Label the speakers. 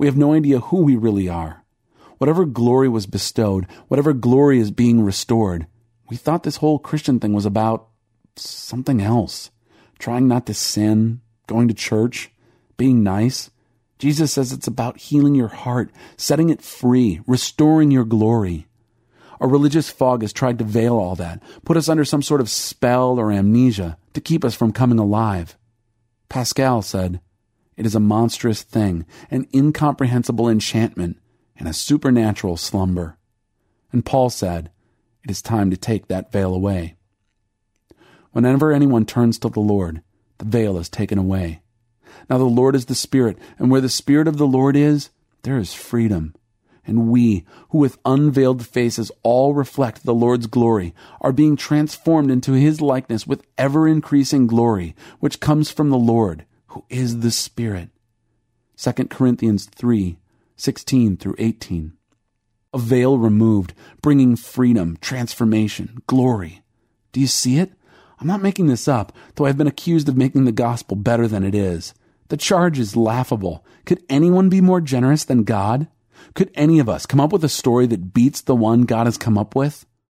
Speaker 1: We have no idea who we really are. Whatever glory was bestowed, whatever glory is being restored, we thought this whole Christian thing was about something else. Trying not to sin, going to church, being nice. Jesus says it's about healing your heart, setting it free, restoring your glory. A religious fog has tried to veil all that, put us under some sort of spell or amnesia to keep us from coming alive. Pascal said, It is a monstrous thing, an incomprehensible enchantment, and a supernatural slumber. And Paul said, It is time to take that veil away. Whenever anyone turns to the Lord, the veil is taken away. Now the Lord is the Spirit, and where the Spirit of the Lord is, there is freedom. And we, who with unveiled faces all reflect the Lord's glory, are being transformed into his likeness with ever increasing glory, which comes from the Lord, who is the Spirit. 2 Corinthians 3 16 through 18. A veil removed, bringing freedom, transformation, glory. Do you see it? I'm not making this up, though I've been accused of making the gospel better than it is. The charge is laughable. Could anyone be more generous than God? Could any of us come up with a story that beats the one God has come up with?